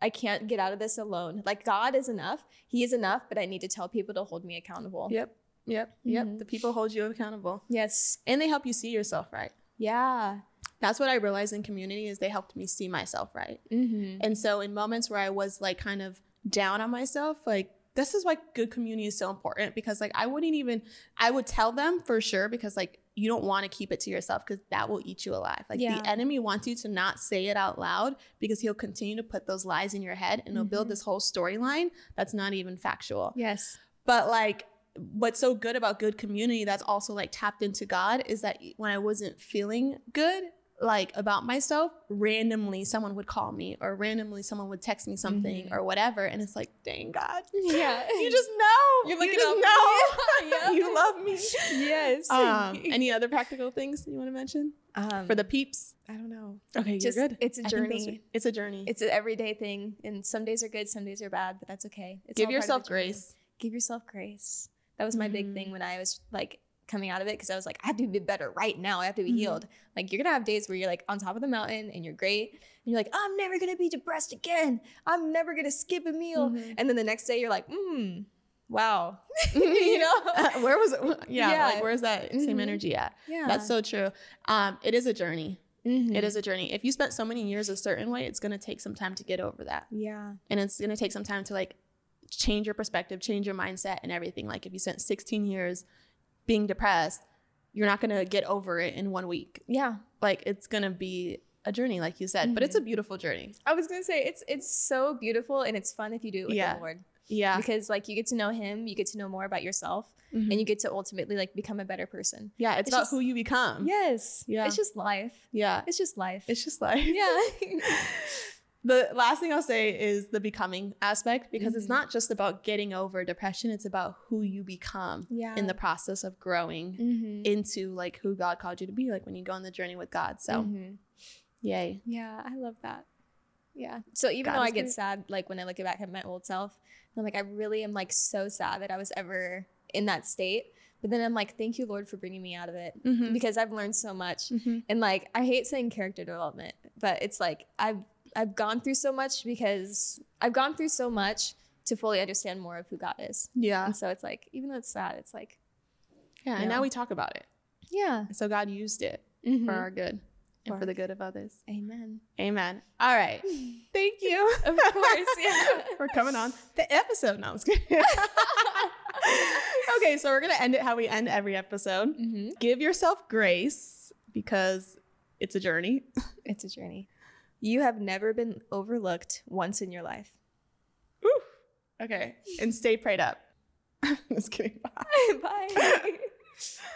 I can't get out of this alone. Like God is enough. He is enough, but I need to tell people to hold me accountable. Yep. Yep. Yep. Mhm. The people hold you accountable. Yes. And they help you see yourself right. Yeah. That's what I realized in community is they helped me see myself right. Mm-hmm. And so in moments where I was like kind of down on myself, like this is why good community is so important because like I wouldn't even I would tell them for sure because like you don't want to keep it to yourself because that will eat you alive. Like Yeah. the enemy wants you to not say it out loud because he'll continue to put those lies in your head and he'll build Mhm. this whole storyline that's not even factual. Yes. But like what's so good about good community that's also like tapped into God is that when I wasn't feeling good like about myself, randomly someone would call me or randomly someone would text me something Mhm. or whatever and it's like, "Dang God. Yeah. You just know. You're you looking just up. know. Yeah. you love me." yes. Um, any other practical things you want to mention um, for the peeps? I don't know. Okay, Just you're good. it's a I think those journey. It's a journey. It's an everyday thing, and some days are good, some days are bad, but that's okay. It's Give all part of yourself grace. Give yourself grace. That was my big Mhm. thing when I was like coming out of it because I was like, I have to be better right now. I have to be Mhm. healed. Like you're gonna have days where you're like on top of the mountain and you're great, and you're like, I'm never gonna be depressed again. I'm never gonna skip a meal. Mhm. And then the next day you're like, hmm, wow, you know? Uh, where was it? Yeah, Yeah. like where's that same Mhm. energy at? yeah, That's so true. Um, it is a journey. It is a journey. If you spent so many years a certain way, it's gonna take some time to get over that, Yeah. and it's gonna take some time to like change your perspective, change your mindset, and everything. Like if you spent 16 years being depressed, you're not gonna get over it in one week. Yeah. Like it's gonna be a journey, like you said, but it's a beautiful journey. I was gonna say it's it's so beautiful and it's fun if you do it with Yeah. the Lord Yeah, because like you get to know Him, you get to know more about yourself, Mhm. and you get to ultimately like become a better person. yeah. It's, it's about just- who you become. Yes. Yeah. It's just life. yeah. It's just life. It's just life. yeah. the last thing I'll say is the becoming aspect because it's Mhm. not just about getting over depression, it's about who you become yeah. in the process of growing Mhm. into like who God called you to be, like when you go on the journey with God. So, Mhm. yay. Yeah, I love that. Yeah. So even God though I get great. sad, like when I look back at my old self, I'm like, I really am like so sad that I was ever in that state. But then I'm like, thank you, Lord, for bringing me out of it Mhm. because I've learned so much. Mhm. And like, I hate saying character development, but it's like I've I've gone through so much because I've gone through so much to fully understand more of who God is. Yeah. And so it's like, even though it's sad, it's like, Yeah. And Yeah. now we talk about it. yeah, So God used it Mhm. for our good and For- for the good of others. amen. Amen. All right. Thank you Of course, yeah. for coming on the episode. No, I was kidding. okay, so we're gonna end it how we end every episode. hmm Give yourself grace because it's a journey. It's a journey. You have never been overlooked once in your life. Ooh. Okay, and stay prayed up. Just kidding. Bye. Bye.